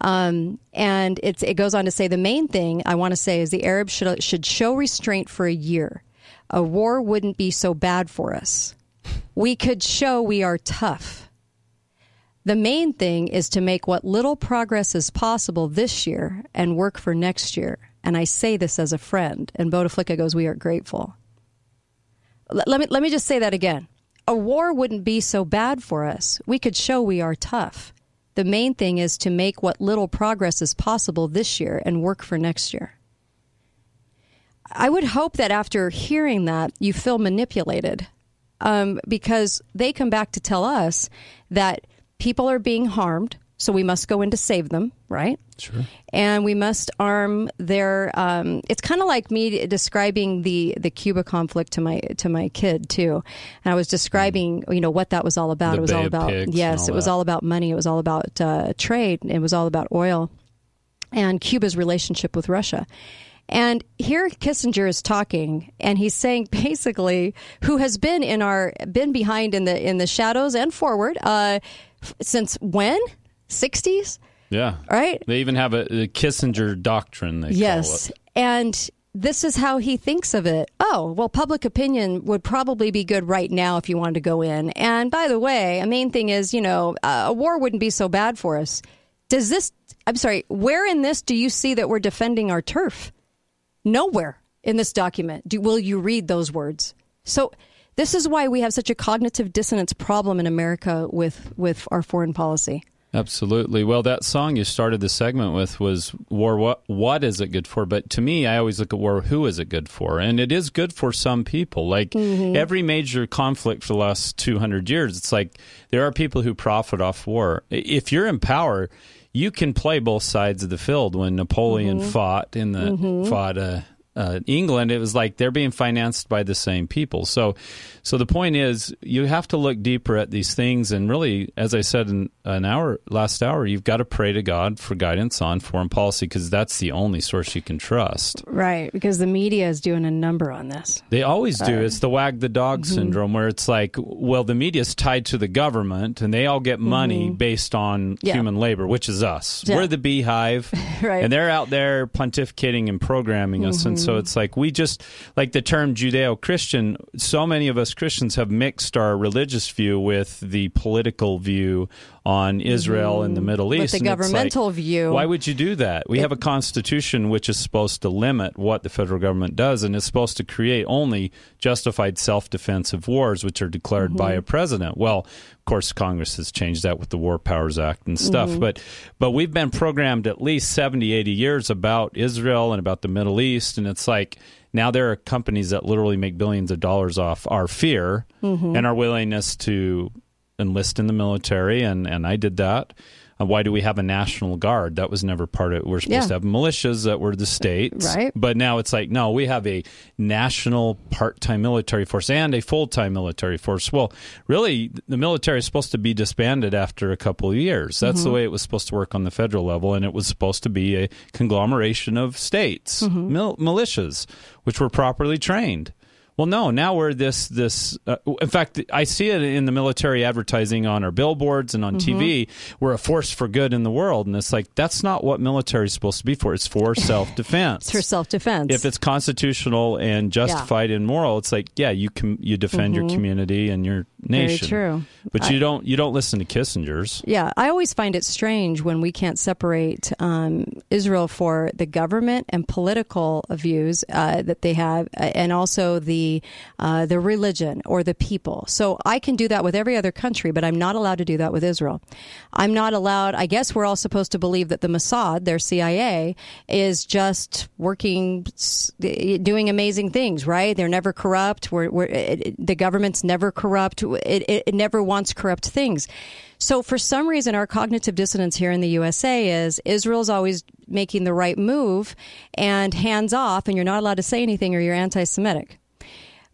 Um, and it goes on to say the main thing I want to say is the Arabs should should show restraint for a year a war wouldn't be so bad for us. We could show we are tough. The main thing is to make what little progress is possible this year and work for next year. And I say this as a friend. And Bouteflika goes, We are grateful. L- let, me, let me just say that again. A war wouldn't be so bad for us. We could show we are tough. The main thing is to make what little progress is possible this year and work for next year. I would hope that after hearing that, you feel manipulated um, because they come back to tell us that people are being harmed, so we must go in to save them, right? Sure. And we must arm their. Um, it's kind of like me describing the the Cuba conflict to my to my kid too, and I was describing you know what that was all about. The it was Bay all about yes, and it all was all about money. It was all about uh, trade. It was all about oil, and Cuba's relationship with Russia. And here Kissinger is talking, and he's saying *laughs* basically, who has been in our been behind in the in the shadows and forward uh, f- since when? Sixties, Yeah. right? They even have a, the Kissinger doctrine. They call Yes, and this is how he thinks of it. Oh, well, public opinion would probably be good right now if you wanted to go in. And by the way, a main thing is, you know, uh, a war wouldn't be so bad for us. Does this? I'm sorry. Where in this do you see that we're defending our turf? Nowhere in this document do, will you read those words. So this is why we have such a cognitive dissonance problem in America with with our foreign policy. Absolutely. Well, that song you started the segment with was war. What what is it good for? But to me, I always look at war. Who is it good for? And it is good for some people. Like Mm-hmm. every major conflict for the last two hundred years, it's like there are people who profit off war. If you're in power, you can play both sides of the field. When Napoleon Mm-hmm. fought in the Mhm. fought uh, uh, England, it was like they're being financed by the same people. So, so the point is, you have to look deeper at these things, and really, as I said in an hour last hour, you've got to pray to God for guidance on foreign policy because that's the only source you can trust. Right, because the media is doing a number on this. They always do. It's the wag the dog mhm. syndrome, where it's like, well, the media is tied to the government, and they all get money Mhm. based on Yeah. human labor, which is us. Yeah. We're the beehive, *laughs* Right. and they're out there pontificating and programming us. And so Mhm. it's like we just like the term Judeo-Christian. So many of us Christians have mixed our religious view with the political view on Israel and the Middle With East. the And it's like, governmental view. Why would you do that? We have a constitution which is supposed to limit what the federal government does, and it's supposed to create only justified self-defensive wars, which are declared by Mhm. a president. Well, of course, Congress has changed that with the War Powers Act and stuff, Mhm. but but we've been programmed at least 70, 80 years about Israel and about the Middle East, and it's like now there are companies that literally make billions of dollars off our fear Mhm. and our willingness to enlist in the military, and, and I did that. Uh, why do we have a national guard? That was never part of it. We're supposed Yeah. to have militias that were the states. Right. But now it's like, no, we have a national part time military force and a full time military force. Well, really, the military is supposed to be disbanded after a couple of years. That's the Mhm. way it was supposed to work on the federal level, and it was supposed to be a conglomeration of states, Mhm. mil- militias, which were properly trained. Well, no. Now we're this this. Uh, in fact, I see it in the military advertising on our billboards and on Mm-hmm. TV. We're a force for good in the world, and it's like that's not what military is supposed to be for. It's for *laughs* self defense. It's for self defense. If it's constitutional and justified and moral, it's like yeah, you can you defend your Mhm. community and your Very true. But I- you don't you don't listen to Kissinger's. Yeah, I always find it strange when we can't separate um, Israel for the government and political views uh, that they have, uh, and also the uh, the religion or the people. So I can do that with every other country, but I'm not allowed to do that with Israel. I'm not allowed. I guess we're all supposed to believe that the Mossad, their CIA, is just working, doing amazing things. Right? They're never corrupt. We're, we're, the government's never corrupt. It, it, it never wants corrupt things. So for some reason, our cognitive dissonance here in the USA is Israel's always making the right move and hands off, and you're not allowed to say anything or you're anti-Semitic.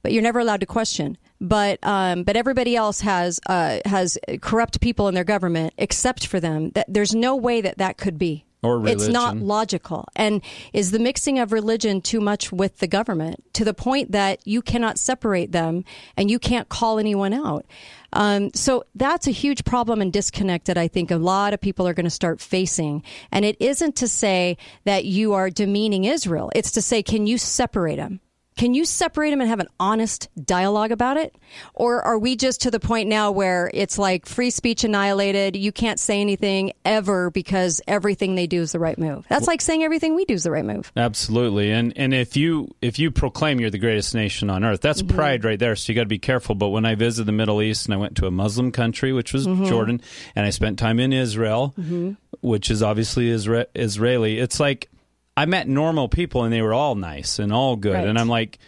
But you're never allowed to question. But um, but everybody else has uh, has corrupt people in their government, except for them. That there's no way that that could be. Or It's not logical. And is the mixing of religion too much with the government to the point that you cannot separate them and you can't call anyone out? Um, so that's a huge problem and disconnect that I think a lot of people are going to start facing. And it isn't to say that you are demeaning Israel. It's to say, can you separate them? Can you separate them and have an honest dialogue about it? Or are we just to the point now where it's like free speech annihilated? You can't say anything ever because everything they do is the right move. That's like saying everything we do is the right move. Absolutely. And and if you if you proclaim you're the greatest nation on earth, that's Mm-hmm. pride right there. So you got to be careful. But when I visited the Middle East and I went to a Muslim country, which was Mhm. Jordan, and I spent time in Israel, Mhm. which is obviously Isra- Israeli, it's like I met normal people and they were all nice and all good. Right. And I'm like,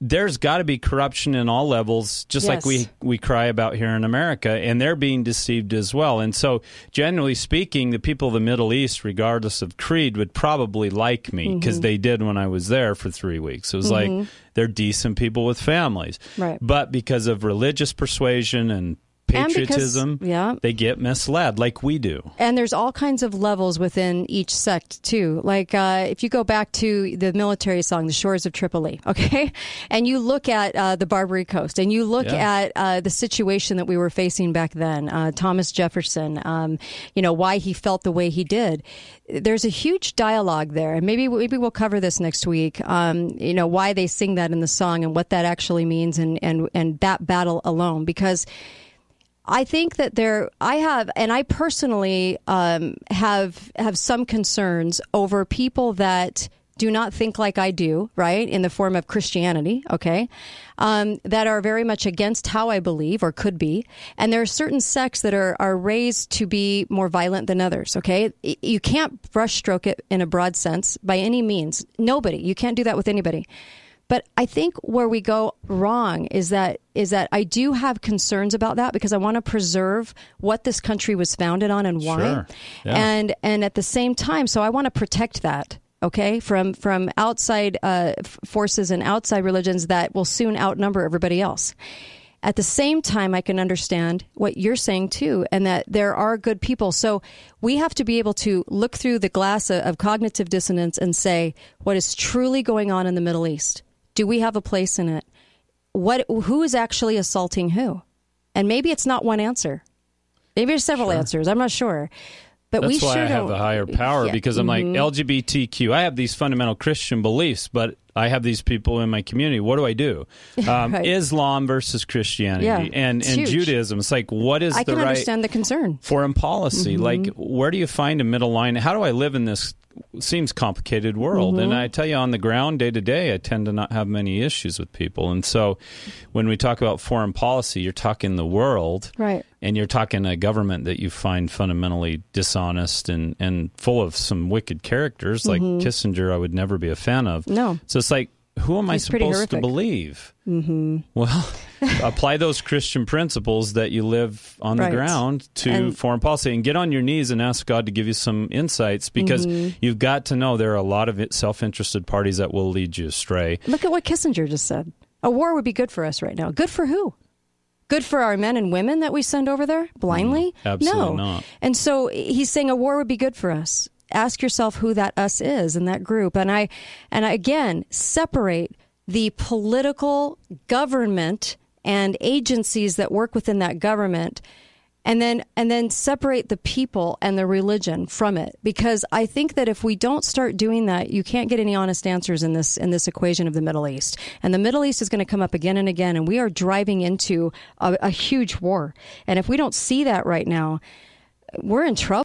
there's got to be corruption in all levels, just like we we cry about here in America, and they're being deceived as well. And so, generally speaking, the people of the Middle East, regardless of creed, would probably like me because Mhm. they did when I was there for three weeks. It was Mhm. like they're decent people with families, Right. But because of religious persuasion and And because- patriotism, yeah. they get misled, like we do. And there's all kinds of levels within each sect too. Like uh, if you go back to the military song, "The Shores of Tripoli," *laughs* okay, and you look at uh, the Barbary Coast, and you look Yeah. at uh, the situation that we were facing back then, uh, Thomas Jefferson, um, you know why he felt the way he did. There's a huge dialogue there, and maybe maybe we'll cover this next week. Um, you know why they sing that in the song and what that actually means, and and and that battle alone, because. I think that there, I have, and I personally um, have have some concerns over people that do not think like I do, right, in the form of Christianity, okay, um, that are very much against how I believe or could be, and there are certain sects that are are raised to be more violent than others, okay. You can't brushstroke it in a broad sense by any means. Nobody, you can't do that with anybody. But I think where we go wrong is that is that I do have concerns about that because I want to preserve what this country was founded on and why. Sure. Yeah. And and at the same time, so I want to protect that. Okay, from from outside uh, forces and outside religions that will soon outnumber everybody else. At the same time, I can understand what you're saying too, and that there are good people. So we have to be able to look through the glass of, of cognitive dissonance and say what is truly going on in the Middle East. Do we have a place in it? What who is actually assaulting who? And maybe it's not one answer. Maybe there's several answers. I'm not sure. But That's we why sure I have a higher power Yeah. because I'm Mhm. like LGBTQ. I have these fundamental Christian beliefs, but I have these people in my community. What do I do? *laughs* Um, Right. Islam versus Christianity Yeah, and and huge. Judaism. It's like what is I the can right understand the concern. foreign policy? Mhm. Like where do you find a middle line? How do I live in this? Seems complicated world, and Mhm. I tell you, on the ground, day to day, I tend to not have many issues with people. And so, when we talk about foreign policy, you're talking the world, Right. and you're talking a government that you find fundamentally dishonest and, and full of some wicked characters like Mhm. Kissinger I would never be a fan of. No. So it's like who am I supposed to believe? Mm-hmm. Well, *laughs* apply those Christian principles that you live on Right. the ground to And- foreign policy and get on your knees and ask God to give you some insights because Mhm. you've got to know there are a lot of self-interested parties that will lead you astray. Look at what Kissinger just said. A war would be good for us right now. Good for who? Good for our men and women that we send over there blindly? Mm, absolutely no. not. And so he's saying a war would be good for us. Ask yourself who that us is in that group. And I and I, again separate the political government and agencies that work within that government and then and then separate the people and the religion from it. Because I think that if we don't start doing that you can't get any honest answers in this in this equation of the Middle East. And the Middle East is going to come up again and again and we are driving into a, a huge war. And if we don't see that right now we're in trouble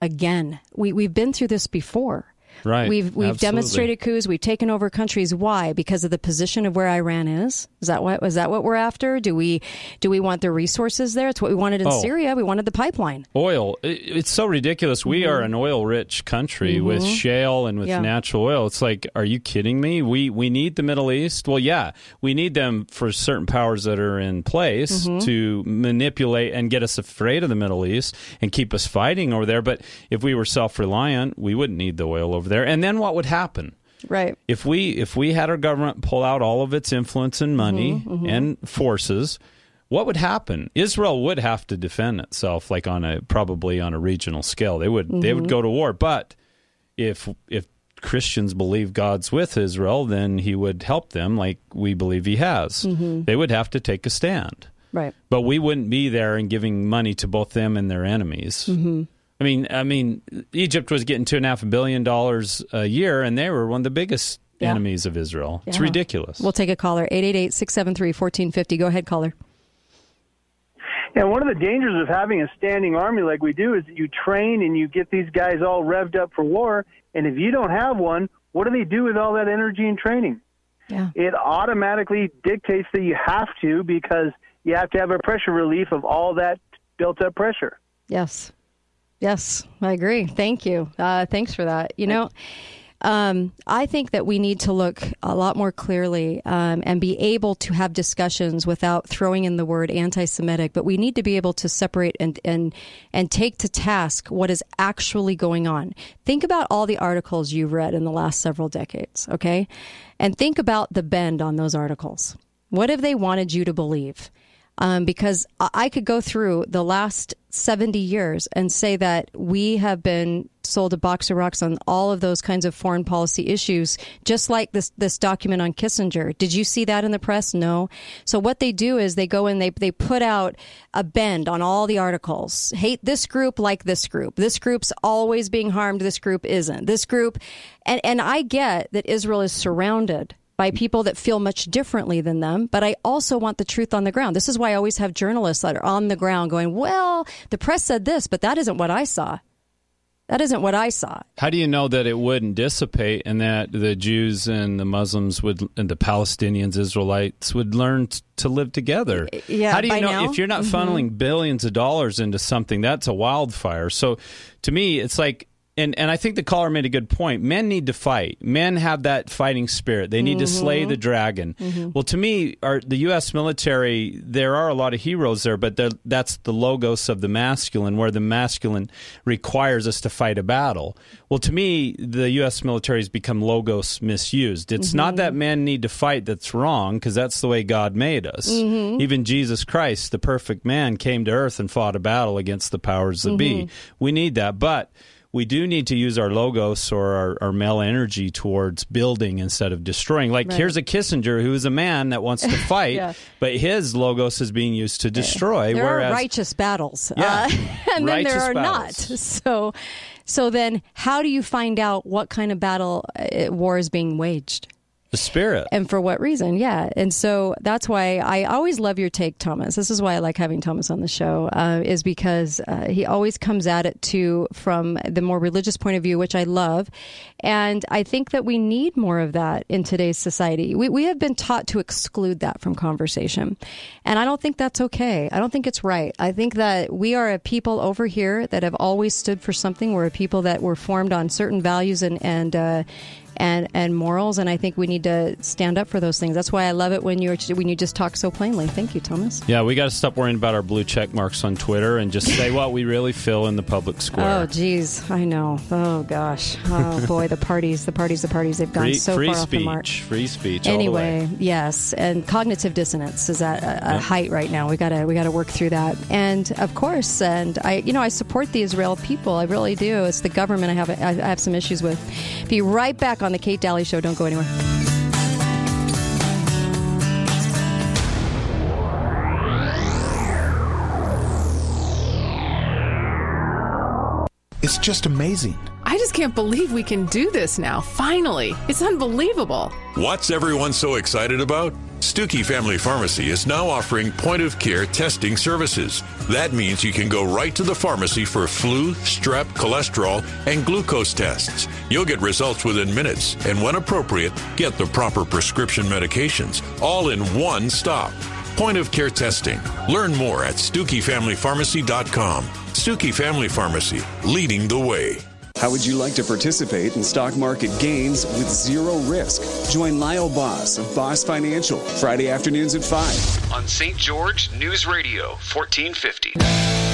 again. We we've been through this before Right. We've we've Absolutely. demonstrated coups. We've taken over countries. Why? Because of the position of where Iran is. Is that what was that what we're after? Do we do we want the resources there? It's what we wanted in Oh. Syria. We wanted the pipeline. Oil. It's so ridiculous. We are an oil-rich country with Mhm. shale and with Yeah. natural oil. It's like, are you kidding me? We we need the Middle East. Well, yeah, we need them for certain powers that are in place Mhm. to manipulate and get us afraid of the Middle East and keep us fighting over there. But if we were self-reliant, we wouldn't need the oil over there. And then what would happen? Right. if we if we had our government pull out all of its influence and money Mhm, mhm. and forces what would happen israel would have to defend itself like on a probably on a regional scale they would they would Mhm. go to war but if if christians believe god's with israel then he would help them like we believe he has Mhm. they would have to take a stand Right. but we wouldn't be there and giving money to both them and their enemies Mm-hmm. I mean, I mean, Egypt was getting two and a half billion dollars a year, and they were one of the biggest Yeah. enemies of Israel. It's ridiculous. We'll take a caller 888-673-1450. Go ahead, caller. And one of the dangers of having a standing army like we do is that you train and you get these guys all revved up for war. And if you don't have one, what do they do with all that energy and training? Yeah. It automatically dictates that you have to because you have to have a pressure relief of all that built up pressure. Yes. Yes, I agree. Thank you. Uh, thanks for that. You know, um, I think that we need to look a lot more clearly um, and be able to have discussions without throwing in the word anti-Semitic. But we need to be able to separate and and and take to task what is actually going on. Think about all the articles you've read in the last several decades, okay, and think about the bend on those articles. What have they wanted you to believe? Um, because I- could go through the last 70 years and say that we have been sold a box of rocks on all of those kinds of foreign policy issues, just like this this document on Kissinger. Did you see that in the press? No. So what they do is they go and they they put out a bend on all the articles. Hate this group, like this group. This group's always being harmed. This group isn't. This group, and and I get that Israel is surrounded by people that feel much differently than them, but I also want the truth on the ground. This is why I always have journalists that are on the ground going, well, the press said this, but that isn't what I saw. That isn't what I saw. How do you know that it wouldn't dissipate and that the Jews and the Muslims would and the Palestinians, Israelites would learn t- to live together? Yeah, How do you know now? if you're not Mhm. funneling billions of dollars into something that's a wildfire? So to me, it's like and, and I think the caller made a good point. Men need to fight. Men have that fighting spirit. They need to slay the dragon. Mhm. Well, to me, our, the U.S. military, there are a lot of heroes there, but that's the logos of the masculine, where the masculine requires us to fight a battle. Well, to me, the U.S. military has become logos misused. It's not Mhm. that men need to fight that's wrong, because that's the way God made us. Mhm. Even Jesus Christ, the perfect man, came to earth and fought a battle against the powers that be. Mhm. We need that. But we do need to use our logos or our, our male energy towards building instead of destroying. Like Right. here's a Kissinger who is a man that wants to *laughs* fight, Yeah. but his logos is being used to destroy. There whereas are righteous battles, Yeah. uh, *laughs* and then there are battles. not. So, so then, how do you find out what kind of battle uh, war is being waged? The spirit. and for what reason? Yeah. And so that's why i always love your take thomas. This is why i like having thomas on the show uh, is because uh, he always comes at it too from the more religious point of view which i love. And i think that we need more of that in today's society. We, we have been taught to exclude that from conversation. And i don't think that's okay. I don't think it's right. I think that we are a people over here that have always stood for something. We're a people that were formed on certain values and and uh, and and morals and I think we need to stand up for those things. That's why I love it when you when you just talk so plainly. Thank you, Thomas. Yeah, we got to stop worrying about our blue check marks on Twitter and just say what we really feel in the public *laughs* square. Oh geez, I know. Oh gosh. Oh *laughs* boy, the parties, the parties, the parties. They've gone free so free far off the mark. speech, free speech. all the way. Anyway, yes, and cognitive dissonance is at a, a Yeah. height right now. We gotta we gotta work through that. And of course, and I you know I support the Israel people. I really do. It's the government I have I have some issues with. Be right back on the Kate Daly Show. Don't go anywhere. It's just amazing. I just can't believe we can do this now. Finally. It's unbelievable. What's everyone so excited about? Stuckey Family Pharmacy is now offering point of care testing services. That means you can go right to the pharmacy for flu, strep, cholesterol, and glucose tests. You'll get results within minutes, and when appropriate, get the proper prescription medications, all in one stop. Point of care testing. Learn more at StuckeyFamilyPharmacy.com. Stuckey Family Pharmacy, leading the way. How would you like to participate in stock market gains with zero risk? Join Lyle Boss of Boss Financial Friday afternoons at 5. On St. George News Radio, 1450.